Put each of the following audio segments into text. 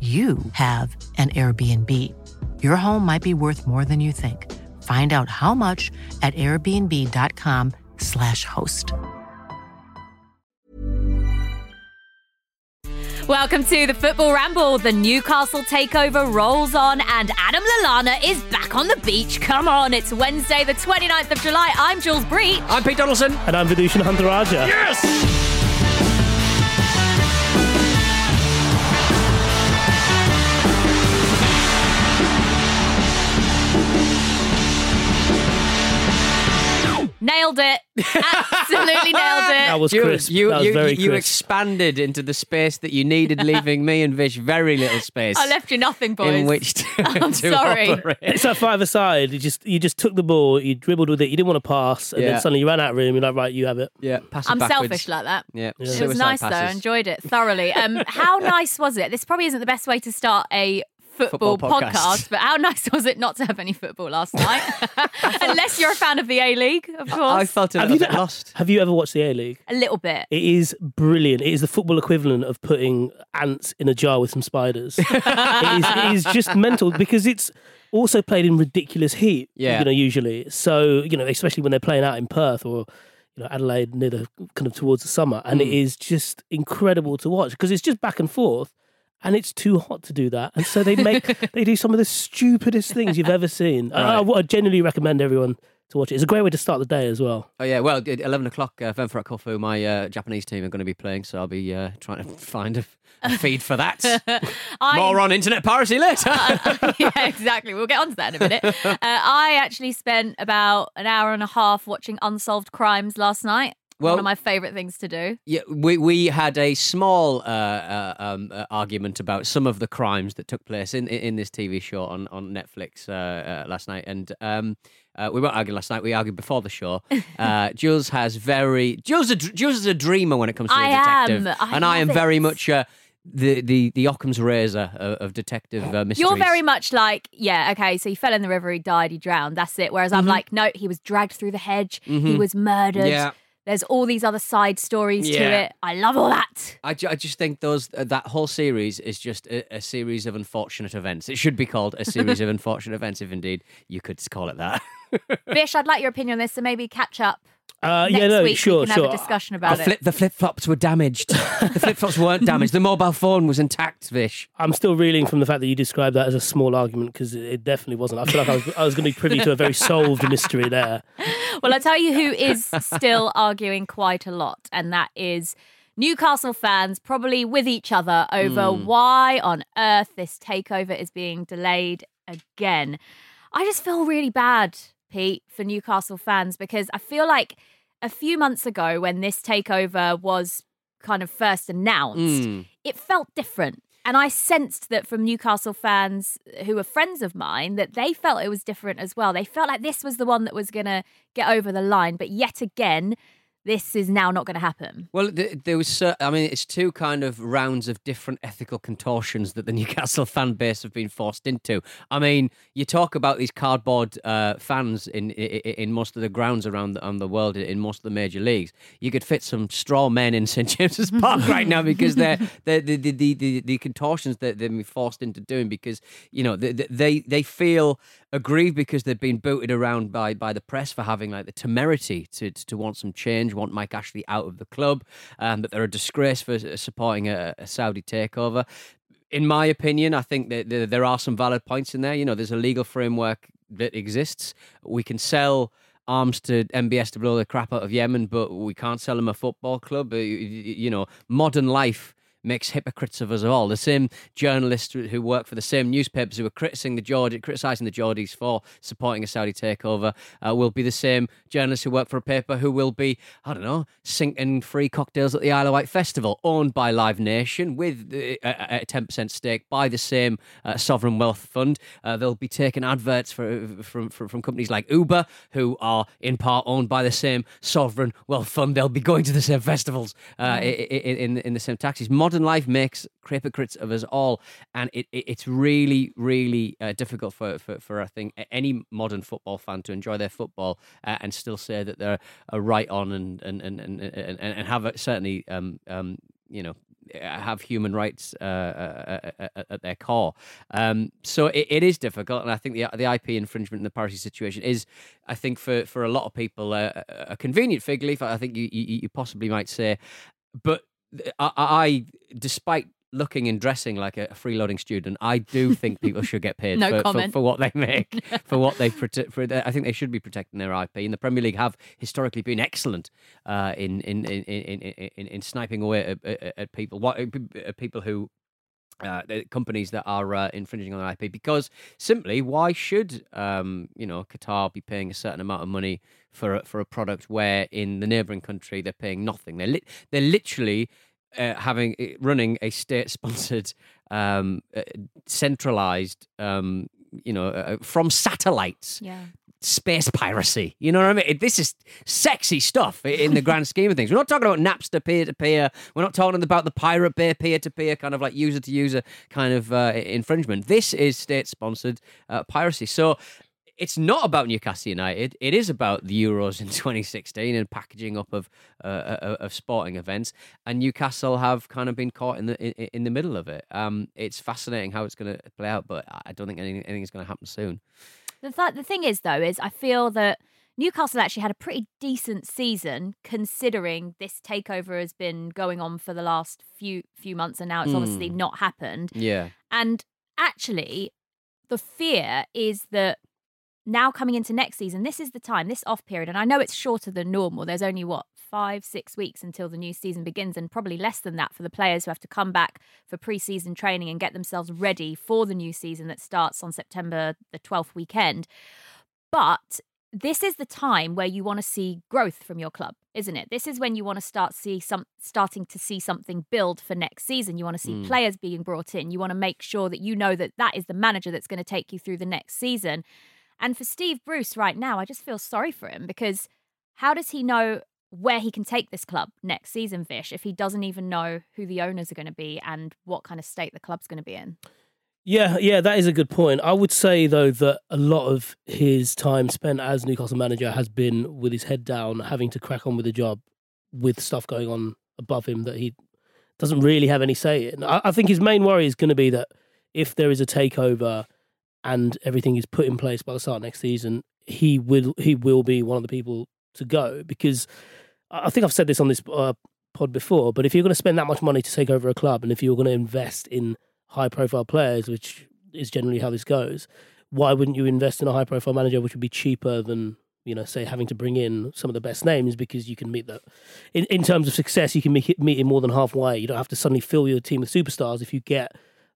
you have an Airbnb. Your home might be worth more than you think. Find out how much at airbnb.com/slash host. Welcome to the Football Ramble. The Newcastle takeover rolls on, and Adam Lallana is back on the beach. Come on, it's Wednesday, the 29th of July. I'm Jules Breach. I'm Pete Donaldson. And I'm Vithushan Ehantharajah. Yes! Nailed it. Absolutely nailed it. That was You, crisp. you, that was you, very you crisp. expanded into the space that you needed, leaving me and Vish very little space I left you nothing, boys. in which to, I'm to sorry. operate. It's that five aside. You just you just took the ball, you dribbled with it, you didn't want to pass, and Yeah. then suddenly you ran out of room. You're like, right, you have it. Yeah, pass it I'm backwards. selfish like that. Yeah, It was suicide nice though. I enjoyed it thoroughly. Um, how nice was it? This probably isn't the best way to start a football, Football podcast. podcast, but how nice was it not to have any football last night? Unless you're a fan of the A League, of course. I felt a Have little you, bit lost. have you ever watched the A League? a little bit. It is brilliant. It is the football equivalent of putting ants in a jar with some spiders. it, is, it is just mental because it's also played in ridiculous heat. Yeah. you know, usually. So you know, especially when they're playing out in Perth or you know Adelaide near the kind of towards the summer, and Mm. it is just incredible to watch because it's just back and forth. And it's too hot to do that, and so they make they do some of the stupidest things you've ever seen. I, I, I genuinely recommend everyone to watch it. It's a great way to start the day as well. Oh yeah, well, at eleven o'clock, uh, Ventforet Kofu, my uh, Japanese team are going to be playing, so I'll be uh, trying to find a, a feed for that. I, More on internet piracy later. yeah, exactly. We'll get onto that in a minute. Uh, I actually spent about an hour and a half watching Unsolved Crimes last night. Well- One of my favourite things to do. Yeah, we we had a small uh, uh, um, uh, argument about some of the crimes that took place in in this TV show on on Netflix uh, uh, last night, and um, uh, we weren't arguing last night. We argued before the show. Uh, Jules has very Jules. A, Jules is a dreamer when it comes to I a detective, am. I and I am love very much. Uh, the, the the Occam's razor of, detective uh, mysteries. You're very much like, yeah, okay, so he fell in the river, he died, he drowned, that's it. Whereas I'm like, no, he was dragged through the hedge, he was murdered. Mm-hmm. Yeah. There's all these other side stories to it. I love all that. I, ju- I just think those uh, that whole series is just a, a series of unfortunate events. It should be called a series of unfortunate events, if indeed you could call it that. Vish, I'd like your opinion on this, so maybe catch up Uh, next yeah, no, week sure, we can sure. have a discussion about The it. flip, the flip flops were damaged. the flip flops weren't damaged. The mobile phone was intact, Vish. I'm still reeling from the fact that you described that as a small argument because it, it definitely wasn't. I feel like I was, I was going to be privy to a very solved mystery there. Well, I'll tell you who is still arguing quite a lot, and that is Newcastle fans, probably with each other, over why on earth this takeover is being delayed again. I just feel really bad, Pete, for Newcastle fans because I feel like a few months ago when this takeover was kind of first announced, Mm. it felt different. And I sensed that from Newcastle fans who were friends of mine that they felt it was different as well. They felt like this was the one that was going to get over the line. But yet again, this is now not going to happen. Well, there was. cer- I mean, it's two kind of rounds of different ethical contortions that the Newcastle fan base have been forced into. I mean, you talk about these cardboard uh, fans in, in in most of the grounds around the, on the world in most of the major leagues. You could fit some straw men in St James's Park right now because they're, they're the, the, the, the, the contortions that they've been forced into doing because you know they they, they feel aggrieved because they've been booted around by by the press for having like the temerity to to want some change, want Mike Ashley out of the club, um, that they're a disgrace for uh, supporting a, a Saudi takeover. In my opinion, I think that there- are some valid points in there. You know, there's a legal framework that exists. We can sell arms to MBS to blow the crap out of Yemen, but we can't sell them a football club. Uh, you know, modern life makes hypocrites of us all. The same journalists who work for the same newspapers who are criticizing the Geordie, criticizing the Geordies for supporting a Saudi takeover uh, will be the same journalists who work for a paper who will be, I don't know, sinking free cocktails at the Isle of Wight Festival, owned by Live Nation with uh, a a ten percent stake by the same uh, sovereign wealth fund. Uh, they'll be taking adverts for, from, from from companies like Uber, who are in part owned by the same sovereign wealth fund. They'll be going to the same festivals uh, i- i- in, in the same taxis. Modern life makes hypocrites of us all, and it, it it's really really uh, difficult for, for for I think any modern football fan to enjoy their football uh, and still say that they're a right on and and and and, and, and have a, certainly um um you know have human rights uh, uh, uh, uh, at their core. Um, so it, it is difficult, and I think the the IP infringement and the piracy situation is, I think for for a lot of people, uh, a convenient fig leaf. I think you, you you possibly might say, but I, I despite looking and dressing like a freeloading student, I do think people should get paid No for, for, for what they make, for what they protect. For I think they should be protecting their IP, and the Premier League have historically been excellent uh, in, in, in, in, in, in in sniping away at, at, at people, what at people who. Uh, companies that are uh, infringing on IP because simply why should um, you know Qatar be paying a certain amount of money for a, for a product where in the neighbouring country they're paying nothing they're li- they're literally uh, having running a state sponsored um, uh, centralized um, you know uh, from satellites Yeah. Space piracy. You know what I mean? This is sexy stuff in the grand scheme of things. We're not talking about Napster peer to peer. We're not talking about the Pirate Bay peer to peer kind of like user to user kind of uh, infringement. This is state sponsored uh, piracy. So it's not about Newcastle United. It is about the Euros in 2016 and packaging up of uh, uh, of sporting events. And Newcastle have kind of been caught in the in, in the middle of it. Um, it's fascinating how it's going to play out, but I don't think anything, anything is going to happen soon. The, th- the thing is, though, is I feel that Newcastle actually had a pretty decent season considering this takeover has been going on for the last few few months and now it's obviously hmm. not happened. Yeah. And actually, the fear is that now coming into next season, this is the time, this off period, and I know it's shorter than normal. There's only what five, six weeks until the new season begins, and probably less than that for the players who have to come back for pre-season training and get themselves ready for the new season that starts on September the 12th weekend. But this is the time where you want to see growth from your club, isn't it? This is when you want to start see some starting to see something build for next season. You want to see mm. players being brought in. You want to make sure that you know that that is the manager that's going to take you through the next season. And for Steve Bruce right now, I just feel sorry for him because how does he know where he can take this club next season, Vish, if he doesn't even know who the owners are going to be and what kind of state the club's going to be in? Yeah, yeah, that is a good point. I would say though that a lot of his time spent as Newcastle manager has been with his head down, having to crack on with the job, with stuff going on above him that he doesn't really have any say in. I, I think his main worry is going to be that if there is a takeover and everything is put in place by the start next season, he will he will be one of the people to go because I think I've said this on this uh, pod before. But if you're going to spend that much money to take over a club, and if you're going to invest in high profile players, which is generally how this goes, why wouldn't you invest in a high profile manager, which would be cheaper than you know, say having to bring in some of the best names because you can meet that. In, in terms of success, you can meet it, meet it more than halfway. You don't have to suddenly fill your team with superstars if you get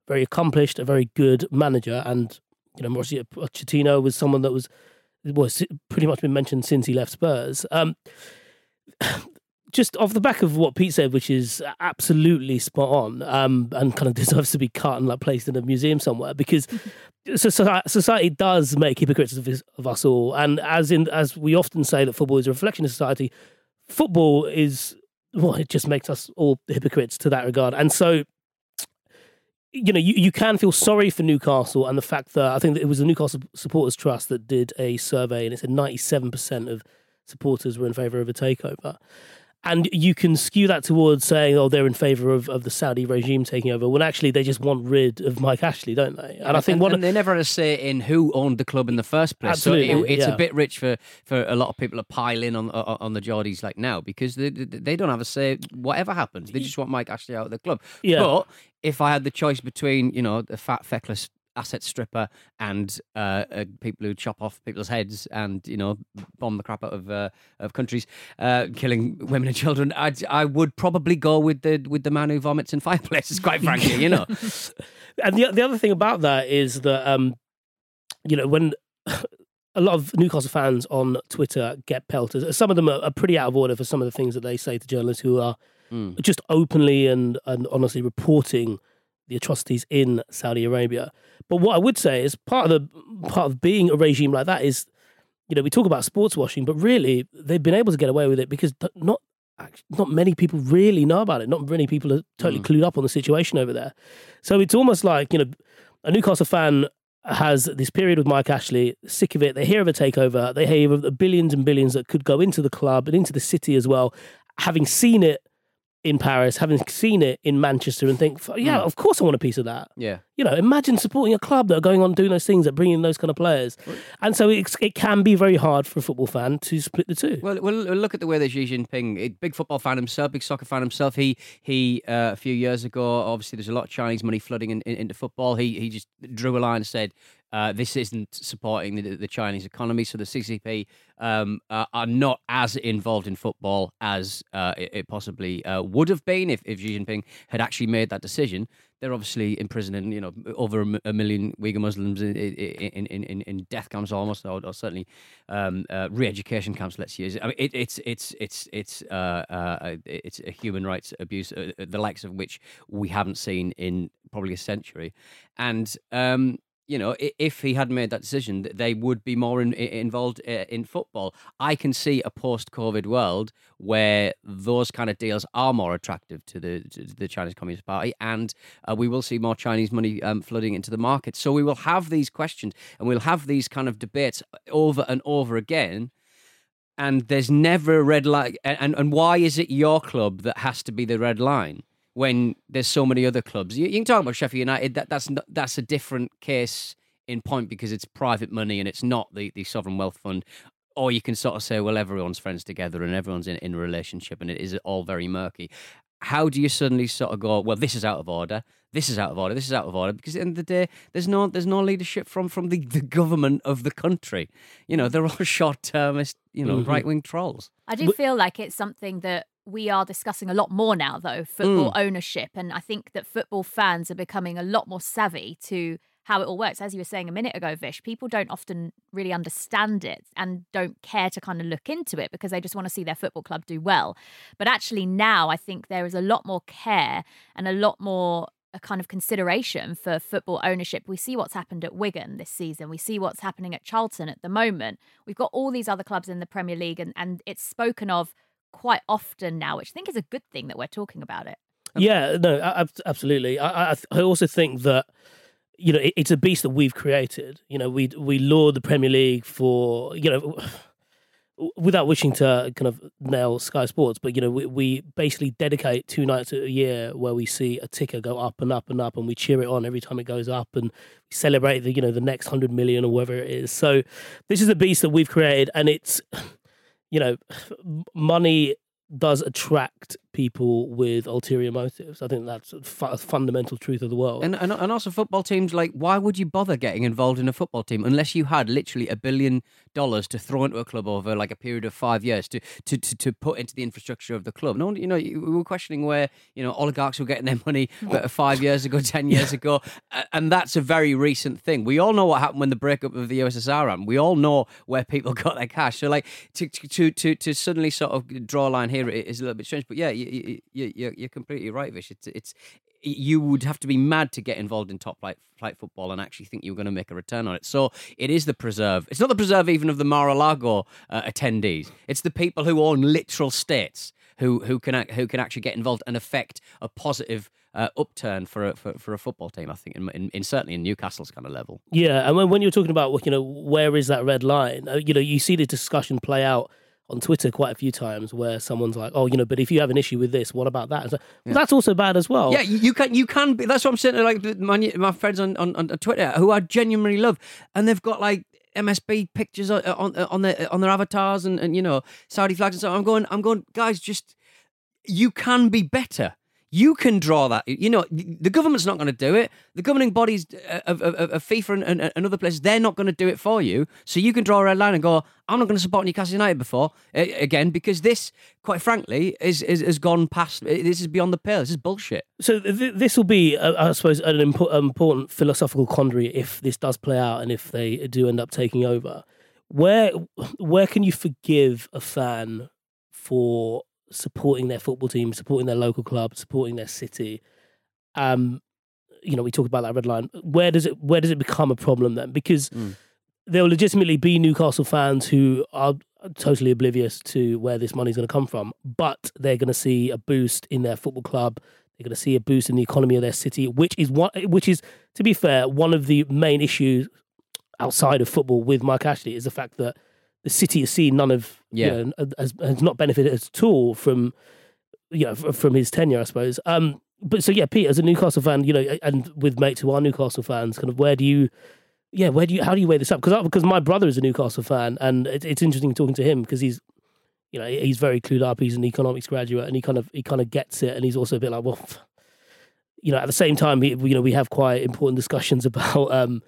very accomplished, a very good manager, and you know, Mauricio Pochettino was someone that was was pretty much been mentioned since he left Spurs. Um, just off the back of what Pete said, which is absolutely spot on, um, and kind of deserves to be cut and like placed in a museum somewhere, because society, does make hypocrites of us all, and as in as we often say that football is a reflection of society, football is well, it just makes us all hypocrites to that regard, and so you know, you, you can feel sorry for Newcastle and the fact that I think that it was the Newcastle Supporters Trust that did a survey and it said 97% of supporters were in favour of a takeover. And you can skew that towards saying, oh, they're in favour of, of the Saudi regime taking over, when actually they just want rid of Mike Ashley, don't they? And I think and, one and they never had a say in who owned the club in the first place. Absolutely, so it, it's yeah. a bit rich for, for a lot of people to pile in on on on the Geordies like now because they, they they don't have a say whatever happens. They just want Mike Ashley out of the club. Yeah. But if I had the choice between you know the fat feckless asset stripper and uh, uh, people who chop off people's heads and you know bomb the crap out of uh, of countries, uh, killing women and children, I'd, I would probably go with the with the man who vomits in fireplaces. Quite frankly, you know. and the the other thing about that is that um, you know when a lot of Newcastle fans on Twitter get pelters. Some of them are, are pretty out of order for some of the things that they say to journalists who are Mm. just openly and and honestly reporting the atrocities in Saudi Arabia. But what I would say is part of the part of being a regime like that is, you know, we talk about sports washing, but really they've been able to get away with it because not not many people really know about it. Not many people are totally clued up on the situation over there. So it's almost like you know, a Newcastle fan has this period with Mike Ashley, sick of it. They hear of a takeover. They hear of the billions and billions that could go into the club and into the city as well. Having seen it in Paris, having seen it in Manchester, and think, yeah, of course I want a piece of that. Yeah. You know, imagine supporting a club that are going on doing those things, that bringing in those kind of players. And so it's, it can be very hard for a football fan to split the two. Well, well, look at the way that Xi Jinping, big football fan himself, big soccer fan himself. He he uh, a few years ago, obviously, there's a lot of Chinese money flooding in, in, into football. He he just drew a line and said. Uh, this isn't supporting the, the Chinese economy, so the CCP um, uh, are not as involved in football as uh, it, it possibly uh, would have been if, if Xi Jinping had actually made that decision. They're obviously imprisoning, you know, over a, million Uyghur Muslims in in, in, in, death camps almost, or, or certainly um, uh, re-education camps. Let's use. it. I mean, it, it's it's it's it's uh, it's a human rights abuse, the likes of which we haven't seen in probably a century, and. Um, you know, if he had made that decision, they would be more in, involved uh, in football. I can see a post-COVID world where those kind of deals are more attractive to the to the Chinese Communist Party, and uh, we will see more Chinese money um, flooding into the market. So we will have these questions, and we'll have these kind of debates over and over again. And there's never a red line. And, and and why is it your club that has to be the red line? When there's so many other clubs. You, you can talk about Sheffield United. That that's not, that's a different case in point because it's private money and it's not the, the sovereign wealth fund. Or you can sort of say, well, everyone's friends together and everyone's in, in a relationship and it is all very murky. How do you suddenly sort of go, well, this is out of order, this is out of order, this is out of order? Because at the end of the day, there's no there's no leadership from from the, the government of the country. You know, they're all short termist, you know, Mhm. right wing trolls. I do feel like it's something that we are discussing a lot more now, though, football mm. ownership. And I think that football fans are becoming a lot more savvy to how it all works. As you were saying a minute ago, Vish, people don't often really understand it and don't care to kind of look into it because they just want to see their football club do well. But actually, now I think there is a lot more care and a lot more a kind of consideration for football ownership. We see what's happened at Wigan this season. We see what's happening at Charlton at the moment. We've got all these other clubs in the Premier League, and, and it's spoken of quite often now, which I think is a good thing that we're talking about it. Yeah, no, absolutely. I, I, I also think that you know it, it's a beast that we've created. You know, we we laud the Premier League for you know, without wishing to kind of nail Sky Sports, but you know, we, we basically dedicate two nights a year where we see a ticker go up and up and up, and we cheer it on every time it goes up, and we celebrate the you know the next hundred million or whatever it is. So this is a beast that we've created, and it's you know, money does attract people with ulterior motives. I think that's a, fu- a fundamental truth of the world. And, and and also football teams like why would you bother getting involved in a football team unless you had literally a billion dollars to throw into a club over like a period of five years to to, to, to put into the infrastructure of the club. No, you know we were questioning where you know oligarchs were getting their money uh, five years ago, ten years ago, and that's a very recent thing. We all know what happened when the breakup of the USSR happened. We all know where people got their cash. So like to to to to suddenly sort of draw a line here is a little bit strange. But yeah, you, you, you, you're, you're completely right, Vish. It's it's you would have to be mad to get involved in top flight, flight football and actually think you were going to make a return on it. So it is the preserve. It's not the preserve even of the Mar-a-Lago uh, attendees. It's the people who own literal states who who can who can actually get involved and affect a positive uh, upturn for a, for, for a football team. I think in, in, in certainly in Newcastle's kind of level. Yeah, and when, when you're talking about you know where is that red line, uh, you know you see the discussion play out on Twitter quite a few times where someone's like, oh, you know, but if you have an issue with this, what about that? Like, well, That's also bad as well. Yeah, you can you can be. That's what I'm saying. to, Like my my friends on, on, on Twitter who I genuinely love, and they've got like MSB pictures on on, on their on their avatars and, and you know Saudi flags and so. I'm going. I'm going, guys. Just you can be better. You can draw that. You know, the government's not going to do it. The governing bodies uh, of, of, of FIFA and, and, and other places, they're not going to do it for you. So you can draw a red line and go, I'm not going to support Newcastle United before again because this, quite frankly, is, is has gone past. This is beyond the pale. This is bullshit. So th- this will be, uh, I suppose, an impo- important philosophical quandary if this does play out and if they do end up taking over. Where where can you forgive a fan for supporting their football team, supporting their local club, supporting their city? Um, you know, we talked about that red line. Where does it where does it become a problem then? Because Mm. there will legitimately be Newcastle fans who are totally oblivious to where this money's going to come from, but they're going to see a boost in their football club. They're going to see a boost in the economy of their city, which is one, which is, to be fair, one of the main issues outside of football with Mike Ashley is the fact that the city has seen none of, Yeah. you know, has, has not benefited at all from, you know, from his tenure, I suppose. Um, but so yeah, Pete, as a Newcastle fan, you know, and with mates who are Newcastle fans, kind of where do you, yeah, where do you, how do you weigh this up? Because because my brother is a Newcastle fan, and it, it's interesting talking to him because he's, you know, he's very clued up. He's an economics graduate, and he kind of he kind of gets it, and he's also a bit like, well, you know, at the same time, he, you know, we have quite important discussions about, um,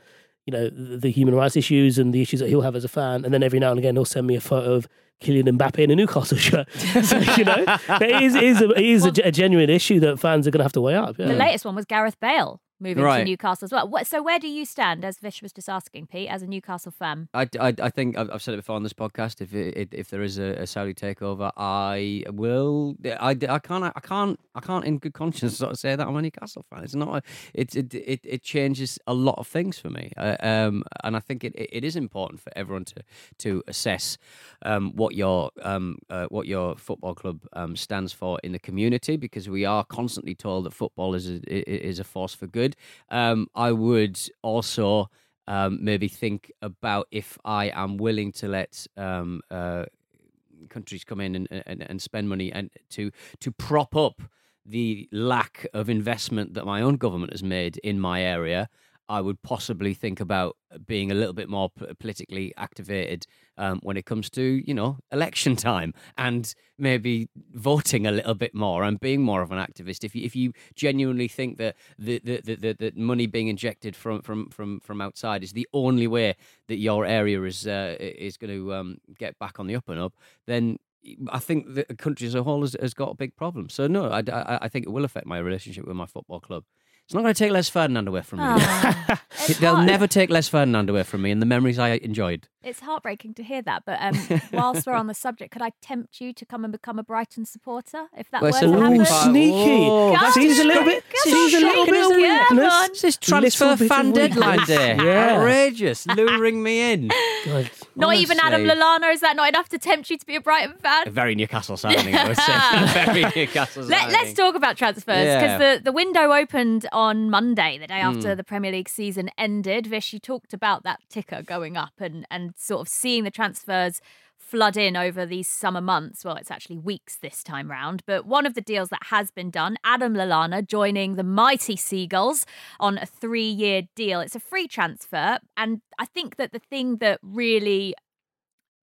you know, the, the human rights issues and the issues that he'll have as a fan, and then every now and again he'll send me a photo of Kylian Mbappe in a Newcastle shirt. so you know, it is, it is, a, it is a, a genuine issue that fans are going to have to weigh up. Yeah. The latest one was Gareth Bale moving to Right. Newcastle as well. What, so where do you stand, as Vish was just asking, Pete, as a Newcastle fan? I, I, I think I've I've said it before on this podcast. If it, if there is a, a Saudi takeover, I will. I, I can't I can't I can't in good conscience sort of say that I'm a Newcastle fan. It's not. A, it, it it it changes a lot of things for me. Uh, um, and I think it, it is important for everyone to to assess um, what your um uh, what your football club um stands for in the community because we are constantly told that football is a, is a force for good. Um, I would also um, maybe think about if I am willing to let um, uh, countries come in and, and, and spend money and to to prop up the lack of investment that my own government has made in my area. I would possibly think about being a little bit more politically activated um, when it comes to you know election time and maybe voting a little bit more and being more of an activist. If you, if you genuinely think that the the, the, the, the money being injected from, from, from, from outside is the only way that your area is uh, is going to um, get back on the up and up, then I think the country as a whole has, has got a big problem. So no, I, I, I think it will affect my relationship with my football club. It's not going to take Les Ferdinand away from me. It's They'll hard- never take Les Ferdinand away from me and the memories I enjoyed. It's heartbreaking to hear that, but um, whilst we're on the subject, could I tempt you to come and become a Brighton supporter if that Well, were to happen? Far- sneaky. Oh, that's seems a little bit. Come Seems a on, little bit of Shane, yeah, weakness. This is transfer Little fan deadline weakness. day. Yeah. Outrageous, luring me in. God. Not even Adam Honestly. Lallana. Is that not enough to tempt you to be a Brighton fan? Very Newcastle sounding, I would say. Very Newcastle Let, sounding. let's talk about transfers because Yeah. the, the window opened on Monday, the day after hmm. the Premier League season ended. Vish, you talked about that ticker going up and, and sort of seeing the transfers flood in over these summer months. Well, it's actually weeks this time round. But one of the deals that has been done, Adam Lallana joining the mighty Seagulls on a three year deal. It's a free transfer. And I think that the thing that really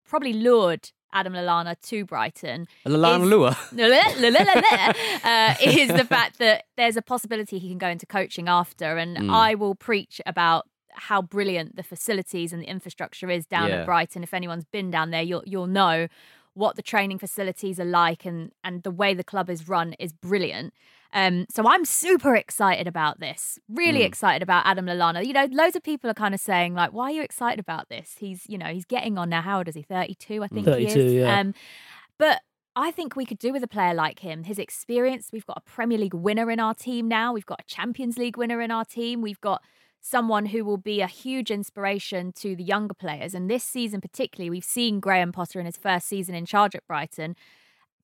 probably lured Adam Lallana to Brighton Lallana Lua. uh, is the fact that there's a possibility he can go into coaching after. And Mm. I will preach about how brilliant the facilities and the infrastructure is down Yeah. at Brighton. If anyone's been down there, you'll you'll know what the training facilities are like and and the way the club is run is brilliant. Um, so I'm super excited about this. Really Mm. excited about Adam Lallana. You know, loads of people are kind of saying like, "Why are you excited about this?" He's, you know, he's getting on now. How old is he? Thirty-two, I think. he 32, is. yeah. Um, but I think we could do with a player like him. His experience. We've got a Premier League winner in our team now. We've got a Champions League winner in our team. We've got someone who will be a huge inspiration to the younger players. And this season, particularly, we've seen Graham Potter in his first season in charge at Brighton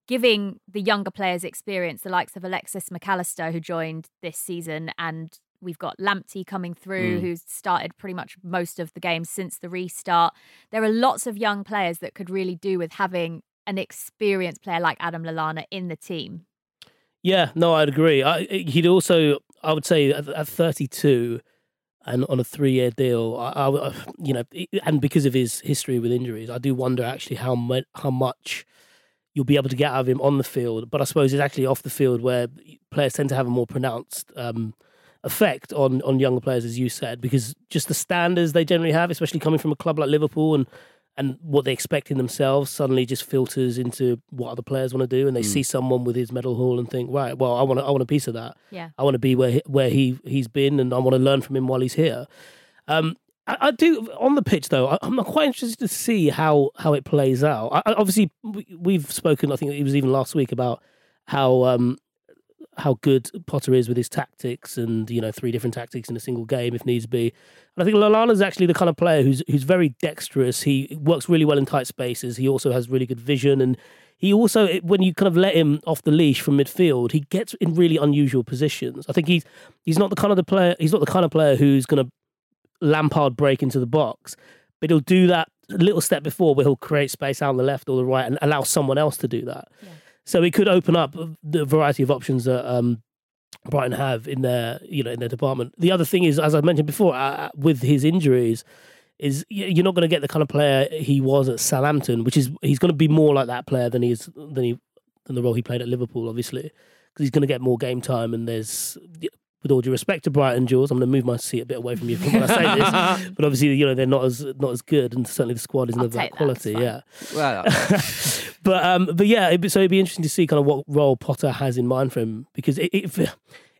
giving the younger players experience, the likes of Alexis Mac Allister, who joined this season, and we've got Lamptey coming through, Mm. who's started pretty much most of the games since the restart. There are lots of young players that could really do with having an experienced player like Adam Lallana in the team. Yeah, no, I'd agree. I, he'd also, I would say, at, at 32 and on a three-year deal, I, I, you know, and because of his history with injuries, I do wonder actually how how much you'll be able to get out of him on the field. But I suppose it's actually off the field where players tend to have a more pronounced um, effect on on younger players, as you said, because just the standards they generally have, especially coming from a club like Liverpool and and what they expect in themselves suddenly just filters into what other players want to do, and they Mm. see someone with his medal haul and think, right, well, I want I want a piece of that. Yeah. I want to be where he, where he he's been, and I want to learn from him while he's here. Um, I, I do on the pitch though. I, I'm quite interested to see how how it plays out. I, I- obviously, we, we've spoken. I think it was even last week about how um, how good Potter is with his tactics, and you know, three different tactics in a single game if needs be. And I think Lallana's actually the kind of player who's who's very dexterous. He works really well in tight spaces. He also has really good vision, and he also when you kind of let him off the leash from midfield, he gets in really unusual positions. I think he's he's not the kind of the player. He's not the kind of player who's going to Lampard break into the box, but he'll do that a little step before where he'll create space out on the left or the right and allow someone else to do that. Yeah. So it could open up the variety of options that um, Brighton have in their you know in their department. The other thing is, as I mentioned before, uh, with his injuries, is you're not going to get the kind of player he was at Southampton, which is he's going to be more like that player than he is than he than the role he played at Liverpool, obviously, because he's going to get more game time. And there's, with all due respect to Brighton, Jules, I'm going to move my seat a bit away from you when I say this, but obviously, you know, they're not as not as good, and certainly the squad isn't I'll of that take that, quality. yeah. Well, but um, but yeah, it'd be, so it'd be interesting to see kind of what role Potter has in mind for him because it it, it,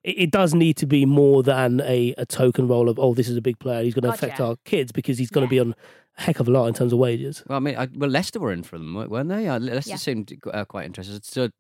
it does need to be more than a, a token role of oh this is a big player he's going to God, affect yeah. our kids because he's going to be on a heck of a lot in terms of wages. Well, I mean, I, well, Leicester were in for them, weren't they? Uh, Leicester Yeah. seemed uh, quite interested. So,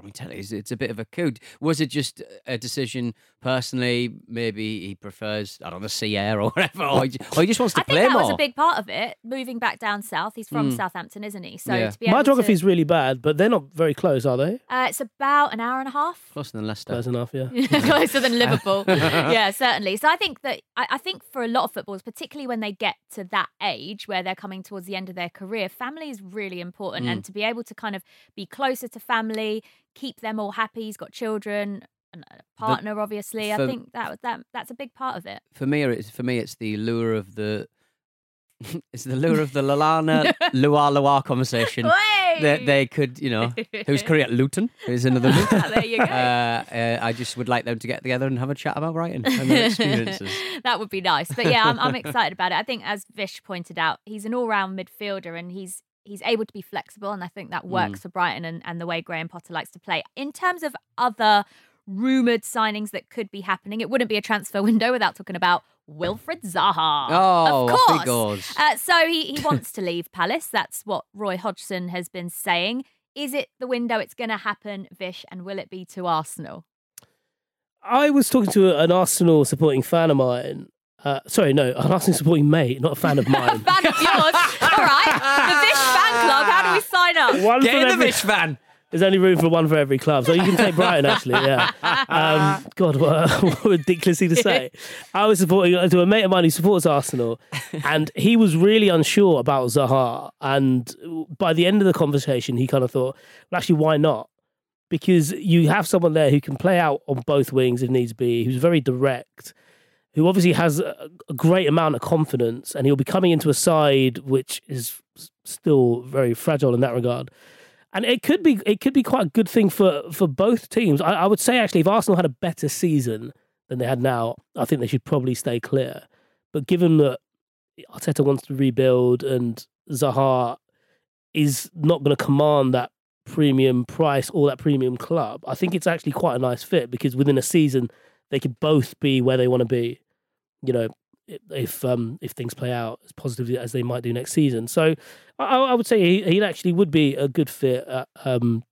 I mean, tell you, it's, it's a bit of a coup. Was it just a decision personally? Maybe he prefers, I don't know, sea air or whatever, or he, ju- or he just wants to I think play that more. was a big part of it. Moving back down south, he's from Mm. Southampton, isn't he? So Yeah. to be My able geography to, is really bad, but they're not very close, are they? uh, it's about an hour and a half. Closer than Leicester. Close enough, yeah. closer than Liverpool. yeah, certainly. So I think that I, I think for a lot of footballers, particularly when they get to that age where they're coming towards the end of their career, family is really important, and to be able to kind of be closer to family, keep them all happy. He's got children. and A partner, obviously. I think that that that's a big part of it. For me, it's for me, it's the lure of the. it's the lure of the Lallana LuaLua conversation. That they could, you know, who's Korea Luton, who's another Luton. there you go. Uh, uh, I just would like them to get together and have a chat about writing and their experiences. that would be nice. But yeah, I'm, I'm excited about it. I think, as Vish pointed out, he's an all-round midfielder, and he's he's able to be flexible, and I think that works Mm. for Brighton and, and the way Graham Potter likes to play. In terms of other rumored signings that could be happening, it wouldn't be a transfer window without talking about Wilfred Zaha. Oh, of course. he goes. Uh, so he, he wants to leave Palace. That's what Roy Hodgson has been saying. Is it the window it's going to happen, Vish, and will it be to Arsenal? I was talking to an Arsenal supporting fan of mine. Uh, sorry, no, an Arsenal supporting mate, not a fan of mine. fan of yours. All right. The Vish fan club. How do we sign up? One Get from in the every- Vish van. There's only room for one for every club, so you can take Brighton. Actually, yeah. Um, God, what, what a ridiculous thing to say. I was supporting to a mate of mine who supports Arsenal, and he was really unsure about Zaha. And by the end of the conversation, he kind of thought, "Well, actually, why not?" Because you have someone there who can play out on both wings if needs be, who's very direct, who obviously has a, great amount of confidence, and he'll be coming into a side which is still very fragile in that regard. And it could be it could be quite a good thing for for both teams. I, I would say actually, if Arsenal had a better season than they had now, I think they should probably stay clear. But given that Arteta wants to rebuild and Zaha is not going to command that premium price or that premium club, I think it's actually quite a nice fit because within a season they could both be where they want to be. You know, if um if things play out as positively as they might do next season. So I, I would say he, he actually would be a good fit. At, um,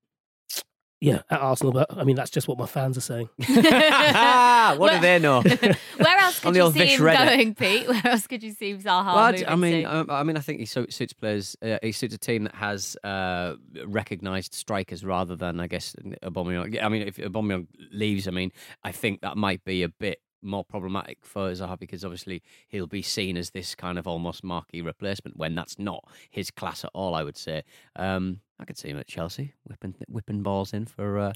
yeah, at Arsenal. But I mean, that's just what my fans are saying. what do they know? Where else could you see Vish him Reddit. going, Pete? Where else could you see Zaha Well, I d- moving I mean, to? um, I mean, I think he suits players. Uh, he suits a team that has uh, recognised strikers rather than, I guess, Aubameyang. Yeah, I mean, if Aubameyang leaves, I mean, I think that might be a bit more problematic for Zaha because obviously he'll be seen as this kind of almost marquee replacement when that's not his class at all. I would say. Um, I could see him at Chelsea whipping whipping balls in for. Uh,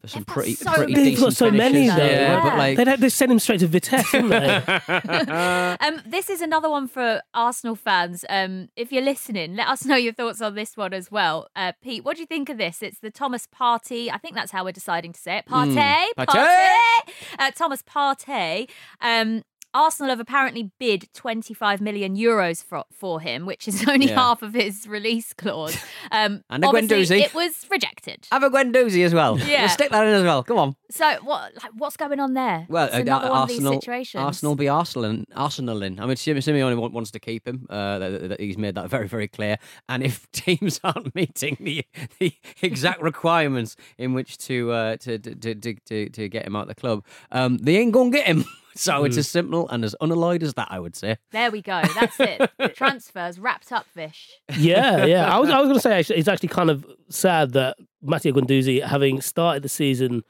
for some They've got pretty, so pretty many They've got decent so many finishes. though. Yeah, but like, They'd have, they send him straight to Vitesse, wouldn't they? um, this is another one for Arsenal fans. Um, if you're listening, let us know your thoughts on this one as well. Uh, Pete, what do you think of this? It's the Thomas Partey. I think that's how we're deciding to say it. Partey, Mm. Partey, Partey. Uh, Thomas Partey. Um, Arsenal have apparently bid 25 million euros for, for him, which is only Yeah. half of his release clause. Um, And a Guendouzi. It was rejected. have a Guendouzi as well. Yeah. We'll stick that in as well. Come on. So what? Like, what's going on there? Well, it's uh, another one Arsenal, of these situations. Arsenal be Arsenal and Arsenal in. I mean, Sim- Simeone wants to keep him. Uh, that, that he's made that very, very clear. And if teams aren't meeting the the exact requirements in which to uh, to, to, to to to get him out of the club, um, they ain't gonna get him. So it's as mm. simple and as unalloyed as that, I would say. There we go. That's it. Transfers wrapped up, Vish. yeah, yeah. I was, I was going to say actually, it's actually kind of sad that Matteo Guendouzi, having started the season,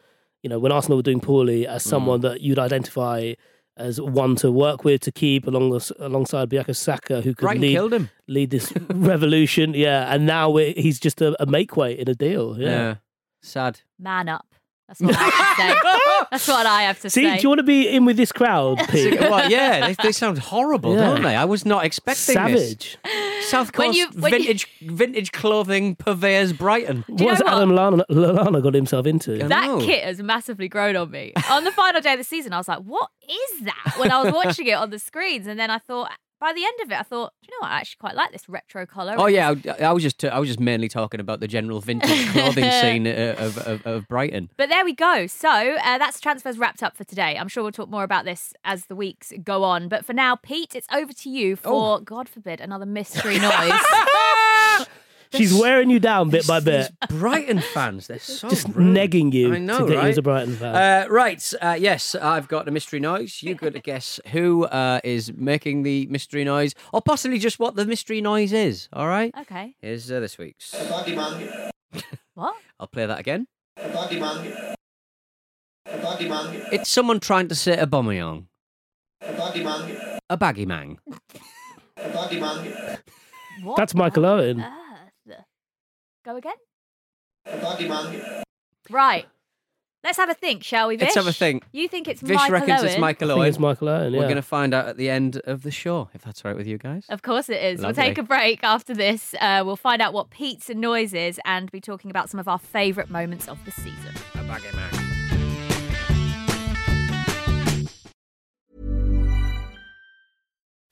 you know, when Arsenal were doing poorly, as mm. someone that you'd identify as one to work with to keep along alongside Bukayo Saka, who could Brighton lead killed him. lead this revolution. Yeah, and now we're, he's just a, a make weight in a deal. Yeah. Sad. Man up. That's what I have to say. That's what I have to See, say. do you want to be in with this crowd, Pete? well, yeah, they, they sound horrible, Yeah. don't they? I was not expecting this. Savage. South When Coast you- when you- vintage vintage clothing purveyors Brighton. you What has know what? Adam Lallana, Lallana got himself into? Yeah. that know. kit has massively grown on me. on the final day of the season, I was like, what is that? When I was watching it on the screens. And then I thought, by the end of it, I thought, do you know what? I actually quite like this retro colour. Oh yeah, I, I was just I was just mainly talking about the general vintage clothing scene uh, of, of, of Brighton. But there we go. So uh, that's transfers wrapped up for today. I'm sure we'll talk more about this as the weeks go on. But for now, Pete, it's over to you for, God forbid, another mystery noise. She's wearing you down bit by bit, These Brighton fans, they're so just rude. negging you I know, to get right? you as a Brighton fan. Uh, right, uh, yes, I've got a mystery noise. You've got to guess who uh, is making the mystery noise, or possibly just what the mystery noise is. All right. okay. Here's uh, this week's. What? I'll play that again. It's someone trying to say a Aubameyang. A baggy man. What? That's Michael on Owen. Earth? Go again? Right. Let's have a think, shall we, Vish? Let's have a think. You think it's Vish Michael reckons Owen? it's Michael I think Owen. it's Michael Owen. Yeah. We're going to find out at the end of the show, if that's all right with you guys. Of course it is. Lovely. We'll take a break after this. Uh, we'll find out what pizza noise is and be talking about some of our favourite moments of the season. A baggy man.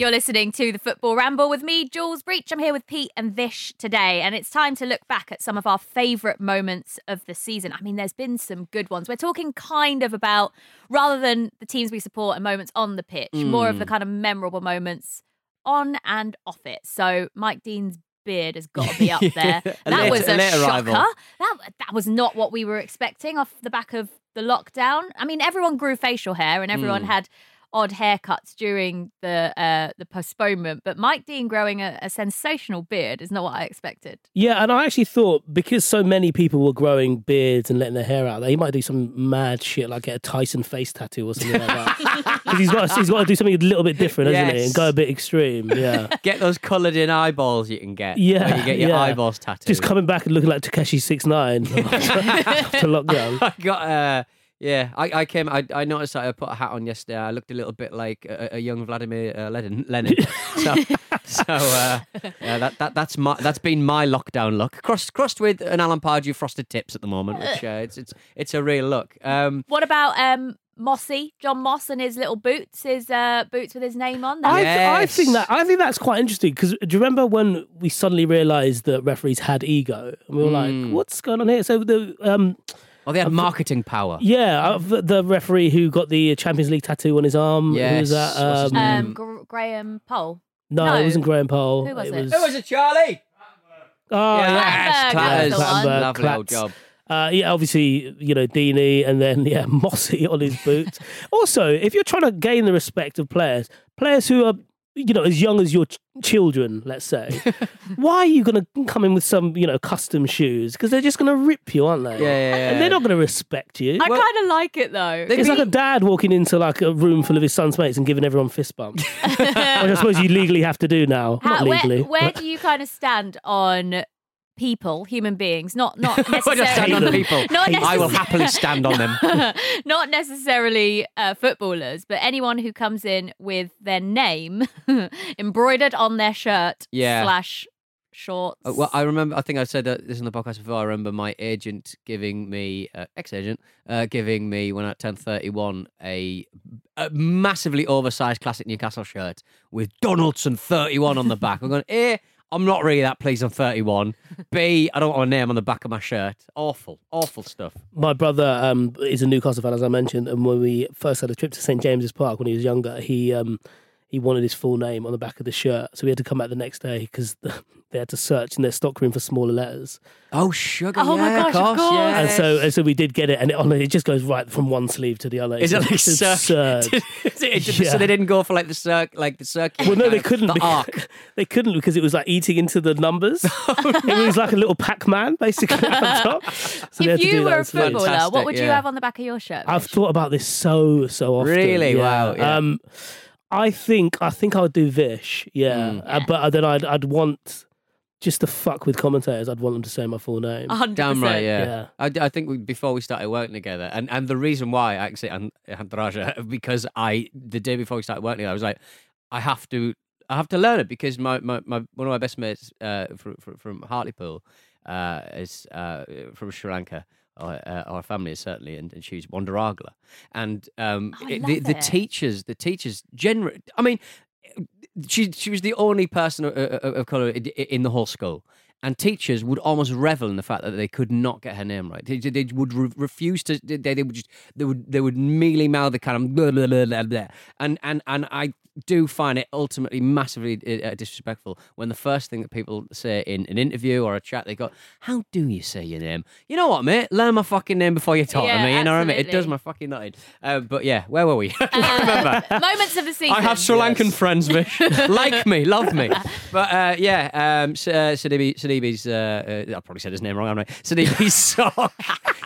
You're listening to the Football Ramble with me, Jules Breach. I'm here with Pete and Vish today, and it's time to look back at some of our favourite moments of the season. I mean, there's been some good ones. We're talking kind of about, rather than the teams we support and moments on the pitch, more of the kind of memorable moments on and off it. So, Mike Dean's beard has got to be up there. That was a shocker. That, that was not what we were expecting off the back of the lockdown. I mean, everyone grew facial hair and everyone Mm. had odd haircuts during the uh, the postponement, but Mike Dean growing a, a sensational beard is not what I expected. Yeah, and I actually thought because so many people were growing beards and letting their hair out, that he might do some mad shit like get a Tyson face tattoo or something like that. Because he's got he's got to do something a little bit different, hasn't he? And go a bit extreme. Yeah. Get those coloured in eyeballs you can get. Yeah, Where you get your yeah. eyeballs tattooed. Just coming back and looking like Tekashi six nine after lockdown. I got uh yeah, I, I came. I, I noticed that I put a hat on yesterday. I looked a little bit like a, a young Vladimir uh, Lenin. Lenin. so, so uh, yeah, that, that that's my that's been my lockdown look. Crossed crossed with an Alan Pardew frosted tips at the moment, which uh, it's it's it's a real look. Um, What about um, Mossy, John Moss, and his little boots, his uh, boots with his name on? I, That's- th- I think that I think that's quite interesting because do you remember when we suddenly realised that referees had ego and we were Mm. like, "What's going on here?" So the um, oh, they had marketing power. yeah, uh, the, the referee who got the Champions League tattoo on his arm, who was that? what's his Um, name? um, Gr- Graham Poll. no, no. it wasn't Graham Poll. Who was it? was, Who was it, Charlie? Oh, yeah. Clattenburg, Yes, Clatters. that's the one. Lovely old Clatts. job. Uh, yeah, obviously, you know, Deeney and then, yeah, Mossy on his boots. also, if you're trying to gain the respect of players, players who are, you know, as young as your ch- children, let's say, why are you going to come in with some, you know, custom shoes? Because they're just going to rip you, aren't they? Yeah, yeah, yeah. And they're not going to respect you. I kind of like it though. it's like a dad walking into like a room full of his son's mates and giving everyone fist bumps. Which I suppose you legally have to do now. How- not legally. where, where do you kind of stand on people, human beings, not not necessarily stand on people. Not I will happily stand on them. not necessarily uh, footballers, but anyone who comes in with their name embroidered on their shirt Yeah. slash shorts. Uh, well, I remember. I think I said that this in the podcast before. I remember my agent giving me, uh, ex-agent, uh, giving me when at ten thirty one a, a massively oversized classic Newcastle shirt with Donaldson thirty one on the back. I'm going, A, I'm not really that pleased thirty one. B, I don't want a name on the back of my shirt. Awful, awful stuff. My brother um, is a Newcastle fan, as I mentioned, and when we first had a trip to St James's Park when he was younger, he um, he wanted his full name on the back of the shirt, so we had to come back the next day because they had to search in their stockroom for smaller letters, Oh sugar! Oh my yeah, gosh, of of course, course. yes. and so and so we did get it, and it, on it just goes right from one sleeve to the other. Is it like circ- absurd? Is it Yeah. So they didn't go for like the circ, like the circular. Well, no, they of- couldn't. The because- arc. They couldn't because it was like eating into the numbers. Oh, It was like a little Pac-Man, basically on top. So they had if to do you were a footballer, what Fantastic, would you have on the back of your shirt? I've thought about this so so often. Really? yeah. Wow, yeah. Um, I think I think I would do Vish. Yeah, Mm. Uh, but then I'd I'd want just to fuck with commentators. I'd want them to say my full name. 100%. Damn right, yeah. Yeah. I, I think we, before we started working together, and, and the reason why actually, and Ehantharajah, because I the day before we started working together, I was like, I have to, I have to learn it because my, my, my one of my best mates uh, from, from, from Hartlepool uh, is uh, from Sri Lanka. Or, uh, our family is certainly, and, and she's Wanderagla, and um, Oh, it- the, the teachers, the teachers, generally, I mean, she she was the only person of, of of color in, in the whole school. And teachers would almost revel in the fact that they could not get her name right. They, they would re- refuse to. They, they would just. They would. They would mealy mouth the kind of blah, blah, blah, blah, blah. And and and I do find it ultimately massively uh, disrespectful when the first thing that people say in an interview or a chat, they go, "How do you say your name?" You know what, mate? Learn my fucking name before you talk Yeah, to me. You know what I mean? It does my fucking nutted. Uh, but yeah, where were we? I remember. Moments of the season. I have Sri Lankan friends, Vish. like me, love me. But uh, yeah, um, S- uh, Sidibe, Sidibe's, uh, uh, I probably said his name wrong, haven't I? Sidibe's sock.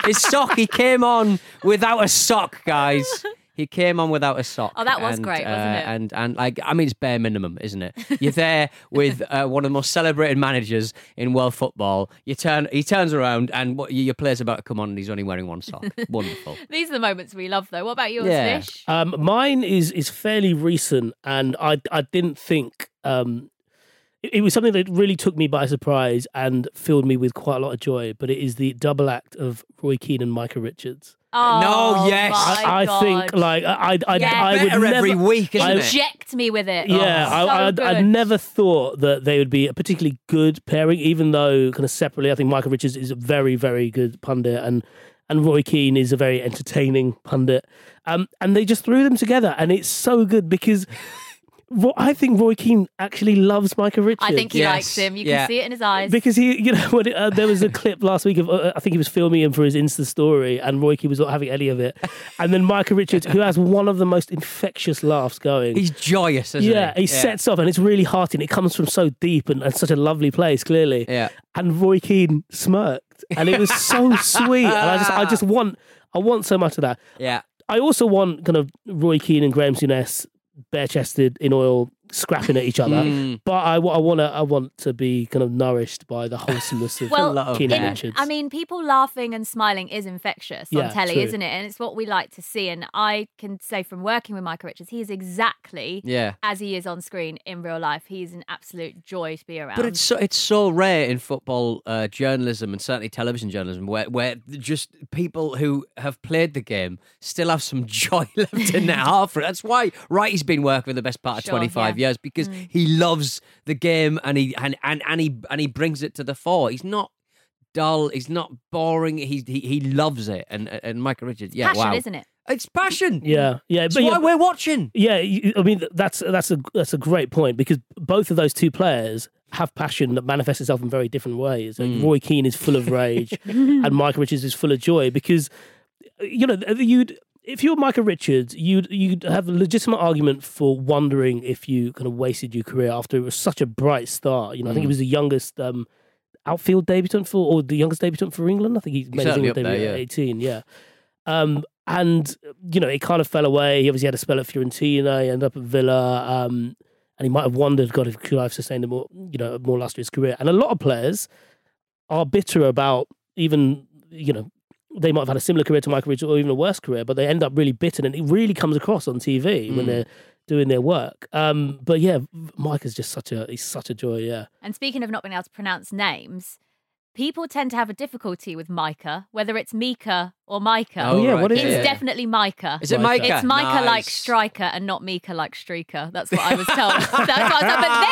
His sock, he came on without a sock, guys. He came on without a sock. Oh, that was and, great, wasn't uh, it? And, and like, I mean, it's bare minimum, isn't it? You're there with uh, one of the most celebrated managers in world football. You turn, he turns around and what, your player's about to come on and he's only wearing one sock. Wonderful. These are the moments we love, though. What about yours, Yeah. Vish? Um, mine is is fairly recent, and I I didn't think um, it, it was something that really took me by surprise and filled me with quite a lot of joy. But it is the double act of Roy Keane and Micah Richards. Oh, yes. I, I think like I I, Yeah. I would Better never. every week, isn't I- it? Inject me with it. Yeah, Oh, I, so I, I never thought that they would be a particularly good pairing, even though kind of separately, I think Micah Richards is a very, very good pundit and and Roy Keane is a very entertaining pundit. Um, and they just threw them together, and it's so good because I think Roy Keane actually loves Micah Richards. I think he Yes. likes him. You Yeah. can see it in his eyes. Because he, you know, when it, uh, there was a clip last week of, uh, I think he was filming him for his Insta story, and Roy Keane was not having any of it. And then Micah Richards, who has one of the most infectious laughs going, He's joyous, isn't yeah, he? he sets off and it's really hearty and it comes from so deep and, and such a lovely place, clearly. Yeah. And Roy Keane smirked and it was so sweet. And I just I just want I want so much of that. Yeah. I also want kind of Roy Keane and Graham Souness bare chested in oil scrapping at each other. Mm. But I, I want to I want to be kind of nourished by the wholesomeness of Well, lot of Keane. Richards. I mean, people laughing and smiling is infectious on Yeah, telly, true. isn't it? And it's what we like to see. And I can say from working with Micah Richards, he is exactly Yeah. as he is on screen in real life. He's an absolute joy to be around. But it's so it's so rare in football uh, journalism and certainly television journalism where where just people who have played the game still have some joy left in their heart for it. That's why Wrighty's been working for the best part of Sure, twenty five yeah. years because mm. he loves the game and he and, and and he and he brings it to the fore. He's not dull. He's not boring. He he, he loves it. And and Micah Richards, yeah, passion, wow, isn't it? it's passion. yeah, yeah. It's But why yeah, we're watching. Yeah, I mean that's that's a that's a great point because both of those two players have passion that manifests itself in very different ways. And mm. Roy Keane is full of rage, and Michael Richards is full of joy because you know you'd if you're Micah Richards, you'd you'd have a legitimate argument for wondering if you kind of wasted your career after it was such a bright start. You know, I think he was the youngest. Um, Outfield debutant for, or the youngest debutant for England. I think he made his England up there, debut at yeah. 18. Yeah, um, and you know, it kind of fell away. He obviously had a spell at Fiorentina. He ended up at Villa, um, and he might have wondered, God, if could I have sustained a more, you know, a more illustrious career? And a lot of players are bitter about even, you know, they might have had a similar career to Micah Richards or even a worse career, but they end up really bitter, and it really comes across on TV when Mm. they're doing their work. Um, but yeah, Mike is just such a he's such a joy. Yeah, And speaking of not being able to pronounce names, people tend to have a difficulty with Micah, whether it's Mika or Micah. Oh, yeah, what is it's it? It's definitely Micah. Is it Micah. Micah? It's Micah like striker and not Mika like streaker. That's what I was told. That's what I was told. But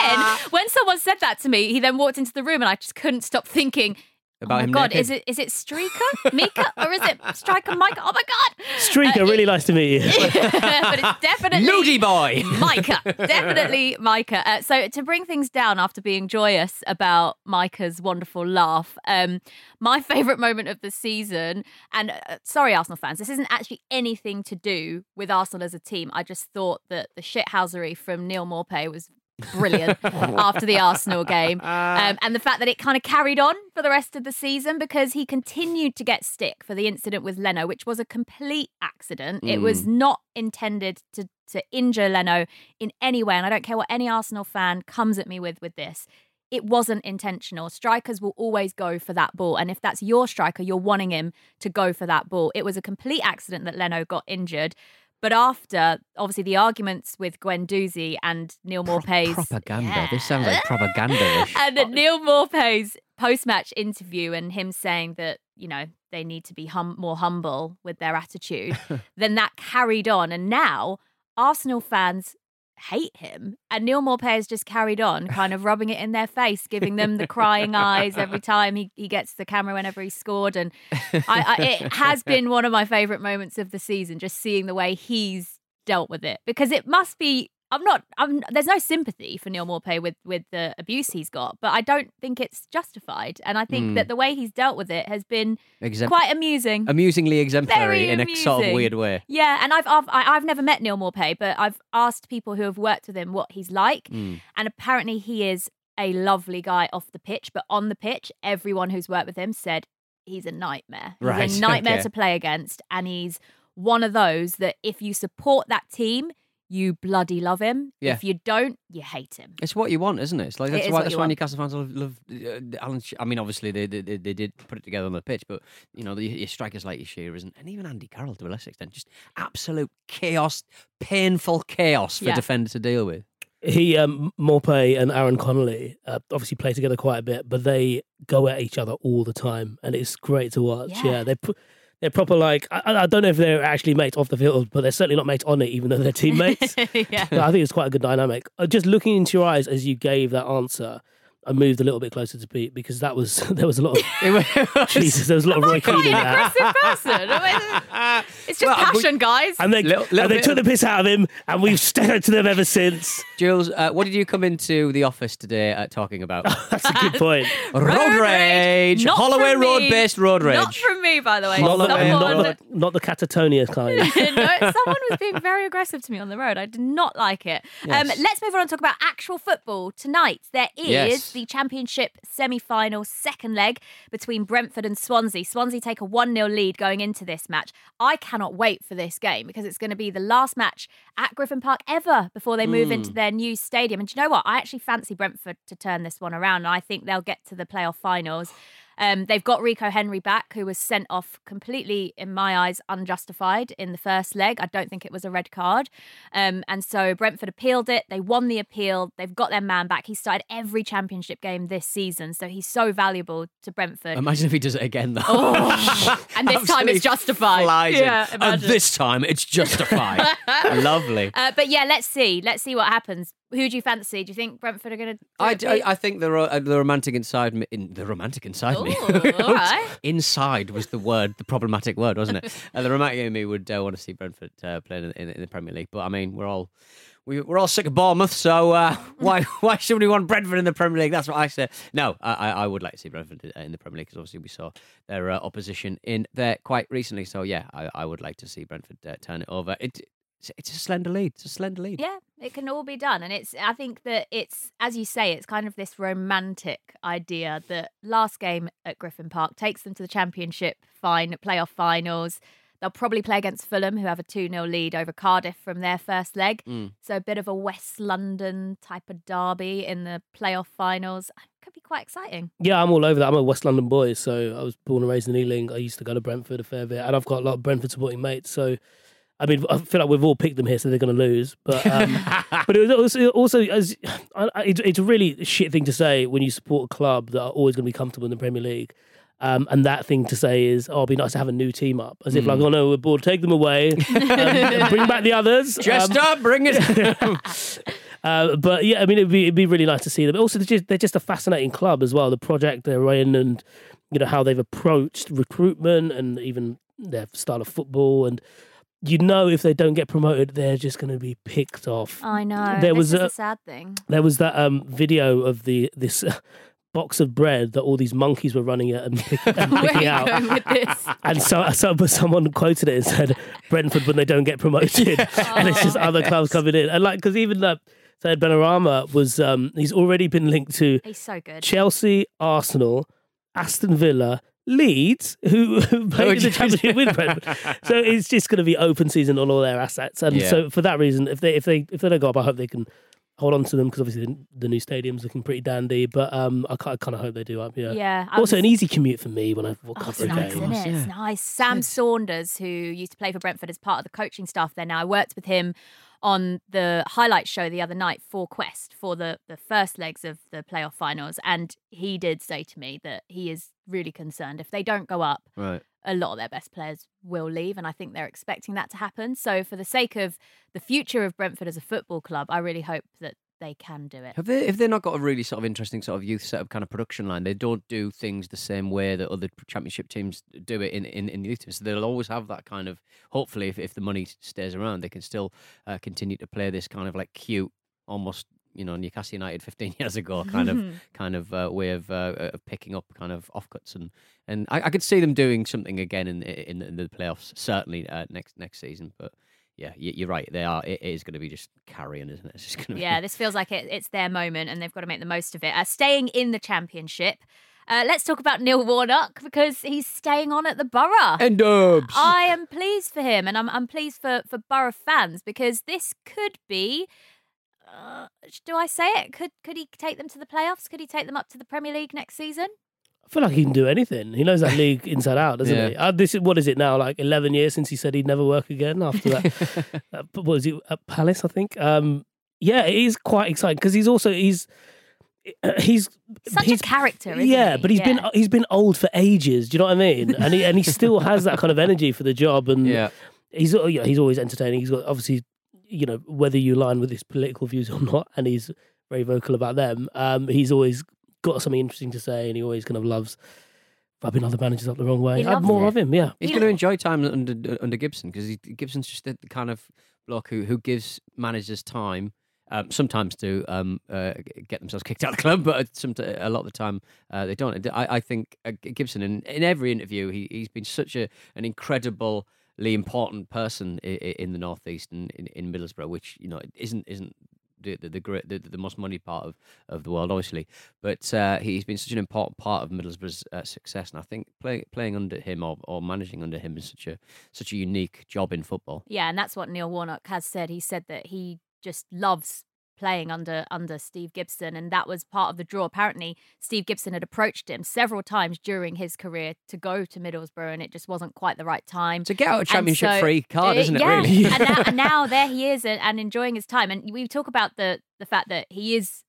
then when someone said that to me, he then walked into the room and I just couldn't stop thinking, About oh my him God, naked? is it is it streaker, Mika, or is it striker Micah? Oh my God. Streaker, Uh, really nice to meet you. but it's definitely Nudie boy. Micah, definitely Micah. Uh, so to bring things down after being joyous about Micah's wonderful laugh, um, my favourite moment of the season, and uh, sorry, Arsenal fans, this isn't actually anything to do with Arsenal as a team. I just thought that the shithousery from Neal Maupay was brilliant after the Arsenal game. Um, and the fact that it kind of carried on for the rest of the season because he continued to get stick for the incident with Leno, which was a complete accident. It was not intended to, to injure Leno in any way. And I don't care what any Arsenal fan comes at me with with this. It wasn't intentional. Strikers will always go for that ball. And if that's your striker, you're wanting him to go for that ball. It was a complete accident that Leno got injured. But after, obviously, the arguments with Guendouzi and Neal Maupay's propaganda. This sounds like propaganda. and Neal Maupay's post-match interview and him saying that you know they need to be hum- more humble with their attitude, then that carried on, and now Arsenal fans hate him, and Neal Maupay has just carried on, kind of rubbing it in their face, giving them the crying eyes every time he, he gets the camera whenever he scored, and I, I, it has been one of my favourite moments of the season, just seeing the way he's dealt with it because it must be I'm not. I'm. There's no sympathy for Neal Maupay with with the abuse he's got, but I don't think it's justified. And I think Mm. that the way he's dealt with it has been Exemp- quite amusing. amusingly exemplary Very in a sort of weird way. Yeah, and I've I've I- I've never met Neal Maupay, but I've asked people who have worked with him what he's like, Mm. and apparently he is a lovely guy off the pitch, but on the pitch, everyone who's worked with him said he's a nightmare. He's a nightmare okay. to play against, and he's one of those that if you support that team, you bloody love him. Yeah. If you don't, you hate him. It's what you want, isn't it? It's like that's is why what that's why want. Newcastle fans love, love uh, Alan. Sh- I mean, obviously they, they they they did put it together on the pitch, but you know, the, your strikers like your Shearers and, and even Andy Carroll to a lesser extent, just absolute chaos, painful chaos for Yeah. defender to deal with. he um Maupay and Aaron Connolly uh, obviously play together quite a bit, but they go at each other all the time, and it's great to watch. Yeah. Yeah, they put. They're proper like I, I don't know if they're actually mates off the field, but they're certainly not mates on it, even though they're teammates. yeah. Yeah, I think it's quite a good dynamic. Uh, Just looking into your eyes as you gave that answer, I moved a little bit closer to Pete because that was there was a lot of Jesus, there was a lot of Roy Keane Quite in an that. aggressive person. I mean, it's just Well, we- passion, guys. And they, Little- little and they took of- the piss out of him, and we've stuck to them ever since. Jules, uh, what did you come into the office today uh, talking about? That's a good point. road rage, Not Holloway. Road-based road rage. Not from me, by the way. Not the, Someone- not, the, not the catatonia kind. no, someone was being very aggressive to me on the road. I did not like it. Um, let's move on and talk about actual football. Tonight, there is Yes. The Championship semi final second leg between Brentford and Swansea. Swansea take a 1 0 lead going into this match. I cannot wait for this game because it's going to be the last match at Griffin Park ever before they move into hmm. their new stadium. And do you know what? I actually fancy Brentford to turn this one around. And I think they'll get to the playoff finals. Um, they've got Rico Henry back, who was sent off completely, in my eyes, unjustified in the first leg. I don't think it was a red card. Um, and so Brentford appealed it. They won the appeal. They've got their man back. He started every championship game this season. So he's so valuable to Brentford. Imagine if he does it again, though. Oh, and this time it's justified. Yeah, and this time it's justified. Lovely. Uh, but yeah, let's see. Let's see what happens. Who do you fancy? Do you think Brentford are going to? I, I, I think the ro- uh, the romantic inside me, in the romantic inside me. Ooh, all right. inside was the word, the problematic word, wasn't it? uh, the romantic in me would uh, want to see Brentford uh, playing in, in, in the Premier League, but I mean, we're all we, we're all sick of Bournemouth, so uh, why why should we want Brentford in the Premier League? That's what I say. No, I, I I would like to see Brentford uh, in the Premier League because obviously we saw their uh, opposition in there quite recently. So yeah, I, I would like to see Brentford uh, turn it over. It, it's, a slender lead. It's a slender lead. Yeah, it can all be done. And it's, I think that it's, as you say, it's kind of this romantic idea that last game at Griffin Park takes them to the championship fine, playoff finals. They'll probably play against Fulham, who have a 2 0 lead over Cardiff from their first leg. Mm. So a bit of a West London type of derby in the playoff finals. Could be quite exciting. Yeah, I'm all over that. I'm a West London boy, so I was born and raised in Ealing. I used to go to Brentford a fair bit, and I've got a lot of Brentford supporting mates. So, I mean, I feel like we've all picked them here, so they're going to lose. But um, but it was also, also as I, I- it's, it's a really shit thing to say when you support a club that are always going to be comfortable in the Premier League. Um, and that thing to say is, oh, it'd be nice to have a new team up. As if, like, oh no, we're bored, take them away, um, bring back the others. Just Um, up, bring it. uh, but yeah, I mean, it'd be, it'd be really nice to see them. Also, they're just, they're just a fascinating club as well. The project they're in, and you know how they've approached recruitment and even their style of football. And you know, if they don't get promoted, they're just going to be picked off. I know. There this was a- a sad thing. There was that um, video of the this. Box of bread that all these monkeys were running at and, pick, and Where are picking out, going with this? and so, so but someone quoted it and said Brentford when they don't get promoted, and it's just Oh, other clubs coming in, and like because even that Saïd Benrahma was um, he's already been linked to He's so good. Chelsea, Arsenal, Aston Villa, Leeds, who, who played in the championship with Brentford. So it's just going to be open season on all their assets, and Yeah. so for that reason, if they if they if they don't go up, I hope they can hold on to them because obviously the, the new stadium's looking pretty dandy. But um, I, kind of hope they do up. Yeah. Yeah. I Also, was- an easy commute for me when I walk Oh, up it's for a nice, game. isn't it? It's nice. Sam Saunders, who used to play for Brentford as part of the coaching staff there now, I worked with him on the highlight show the other night for Quest for the, the first legs of the playoff finals. And he did say to me that he is really concerned. If they don't go up, Right. a lot of their best players will leave. And I think they're expecting that to happen. So, for the sake of the future of Brentford as a football club, I really hope that they can do it. Have they? If they're not got a really sort of interesting sort of youth set setup kind of production line, they don't do things the same way that other championship teams do it in in, in the youth. So they'll always have that kind of. Hopefully, if, if the money stays around, they can still uh, continue to play this kind of like cute, almost you know Newcastle United 15 years ago kind of kind of uh, way of uh, of picking up kind of offcuts and and I, I could see them doing something again in in, in the playoffs certainly uh, next next season, but. Yeah, you- you're right. They are. It is going to be just carrying, isn't it? It's just going to Yeah, this feels like it, it's their moment and they've got to make the most of it. Uh, staying in the championship, uh, let's talk about Neil Warnock because he's staying on at the Borough. And dubs. I am pleased for him and I'm, I'm pleased for, for Borough fans because this could be. Uh, do I say it? Could could he take them to the playoffs? Could he take them up to the Premier League next season? I feel like he can do anything. He knows that league inside out, doesn't Yeah. he? Uh, this is what is it now? Like eleven years since he said he'd never work again after that. uh, what was it at Palace? I think. Um, yeah, it is quite exciting because he's also he's uh, he's Such he's, a character, isn't yeah, he? but he's been Yeah. he's been old for ages. Do you know what I mean? And he and he still has that kind of energy for the job. And Yeah. he's uh, you know, he's always entertaining. He's got obviously you know whether you align with his political views or not, and he's very vocal about them. Um, he's always got something interesting to say, and he always kind of loves rubbing other managers up the wrong way. He Have loves more it. of him, yeah. He's going to enjoy time under under Gibson because Gibson's just the kind of bloke who who gives managers time. Um, sometimes to um, uh, get themselves kicked out of the club, but some a lot of the time uh, they don't. I, I think uh, Gibson, in, in every interview, he he's been such a an incredibly important person in, the northeast and in, in Middlesbrough, which you know isn't isn't the the, the great the, the most money part of, of the world, obviously. But uh, he's been such an important part of Middlesbrough's uh, success, and I think play, playing under him or, or managing under him is such a such a unique job in football. Yeah, and that's what Neil Warnock has said. He said that he just loves playing under under Steve Gibson and that was part of the draw. Apparently Steve Gibson had approached him several times during his career to go to Middlesbrough and it just wasn't quite the right time. To get out a championship so- free card, Uh, isn't it? yeah. Really? and, now, and now there he is and, and enjoying his time. And we talk about the the fact that he is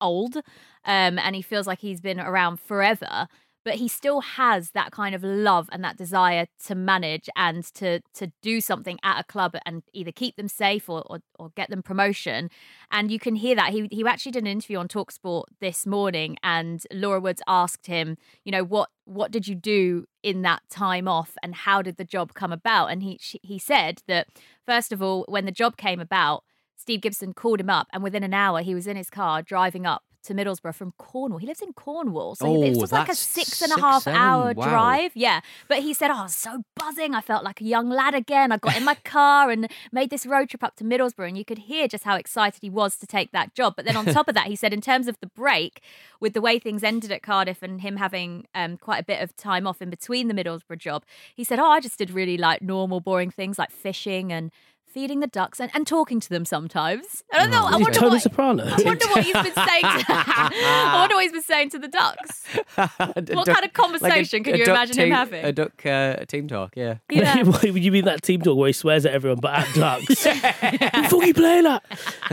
old um, and he feels like he's been around forever. But he still has that kind of love and that desire to manage and to to do something at a club and either keep them safe or, or, or get them promotion. And you can hear that. He he actually did an interview on Talksport this morning and Laura Woods asked him, you know, what what did you do in that time off and how did the job come about? And he she, he said that first of all, when the job came about, Steve Gibson called him up, and within an hour, he was in his car driving up to Middlesbrough from Cornwall. He lives in Cornwall, so Oh, it's just like a six and a six, half seven, hour wow. drive. Yeah, but he said, "Oh, I was so buzzing. I felt like a young lad again. I got in my car and made this road trip up to Middlesbrough, and you could hear just how excited he was to take that job. But then on top of that, he said, in terms of the break, with the way things ended at Cardiff and him having um, quite a bit of time off in between the Middlesbrough job, he said, "Oh, I just did really like normal, boring things like fishing and." Feeding the ducks and, and talking to them sometimes. I don't know. I Is he wonder Tony what, Soprano? I wonder what he's been saying. To, I wonder what he's been saying to the ducks. What kind of conversation could you duck imagine him having? A duck uh, team talk, yeah. Yeah. What, you mean that team talk where he swears at everyone but at ducks? Fuck you play that.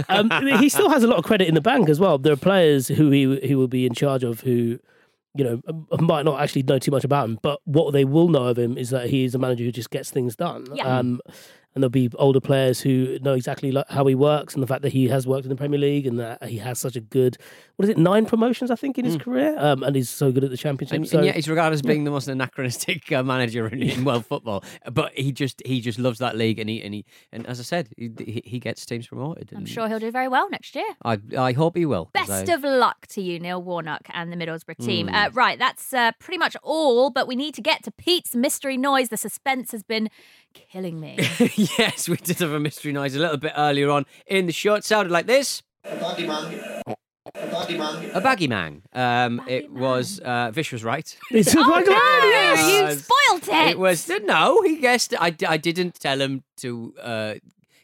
Um, he still has a lot of credit in the bank as well. There are players who he he will be in charge of who, you know, might not actually know too much about him, but what they will know of him is that he is a manager who just gets things done. Yeah. Um, and there'll be older players who know exactly like how he works and the fact that he has worked in the Premier League and that he has such a good, what is it, nine promotions I think in his career, um, and he's so good at the Championship. And, so and yet he's regarded as being the most anachronistic uh, manager in, in world football. But he just he just loves that league, and he and he and as I said, he he, he gets teams promoted. I'm sure he'll do very well next year. I I hope he will. Best I- of luck to you, Neil Warnock and the Middlesbrough team. Mm. Uh, right, that's uh, pretty much all, but we need to get to Pete's mystery noise. The suspense has been killing me. yes, we did have a mystery noise a little bit earlier on in the show. It sounded like this. A baggy man. A baggy man. A baggy man. Um, it was uh, Vish was right. It's oh like, no, yes. you Yes. spoilt it. It was no. He guessed. I, I didn't tell him to uh,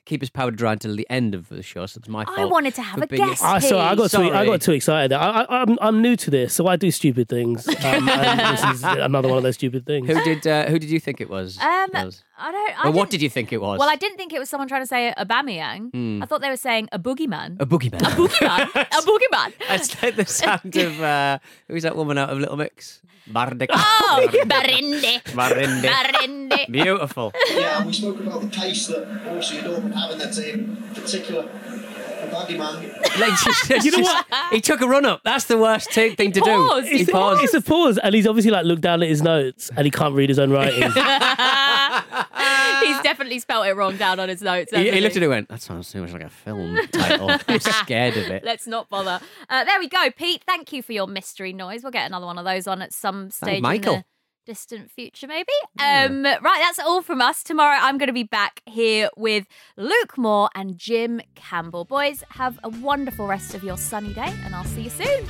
keep his powder dry until the end of the show. So it's my fault. I wanted to have a being- guess. I sorry, I got too, I got too excited. I, I, I'm I'm new to this, so I do stupid things. Um, this is another one of those stupid things. Who did uh, Who did you think it was? Um, Was? I don't. I Or what didn't- you think it was? Well, I didn't think it was someone trying to say Aubameyang. Hmm. I thought they were saying a boogeyman. a boogeyman. A boogeyman. a boogeyman. That's like the sound of uh, who's that woman out of Little Mix? Bardik. Oh, Barinde. Barinde. Barinde. Beautiful. Yeah, and we spoke about the pace that also you don't have in that team, particular A baggy man. Like, you know what? He took a run up. That's the worst t- thing to paused. do. He He It's, paused. it's a pause, and he's obviously like looked down at his notes, and he can't read his own writing. He's definitely spelt it wrong down on his notes. He, he looked at it and went, that sounds too much like a film title. I'm scared of it. Let's not bother. Uh, there we go, Pete. Thank you for your mystery noise. We'll get another one of those on at some stage Michael. in the distant future, maybe. Um, right, that's all from us. Tomorrow, I'm going to be back here with Luke Moore and Jim Campbell. Boys, have a wonderful rest of your sunny day, and I'll see you soon.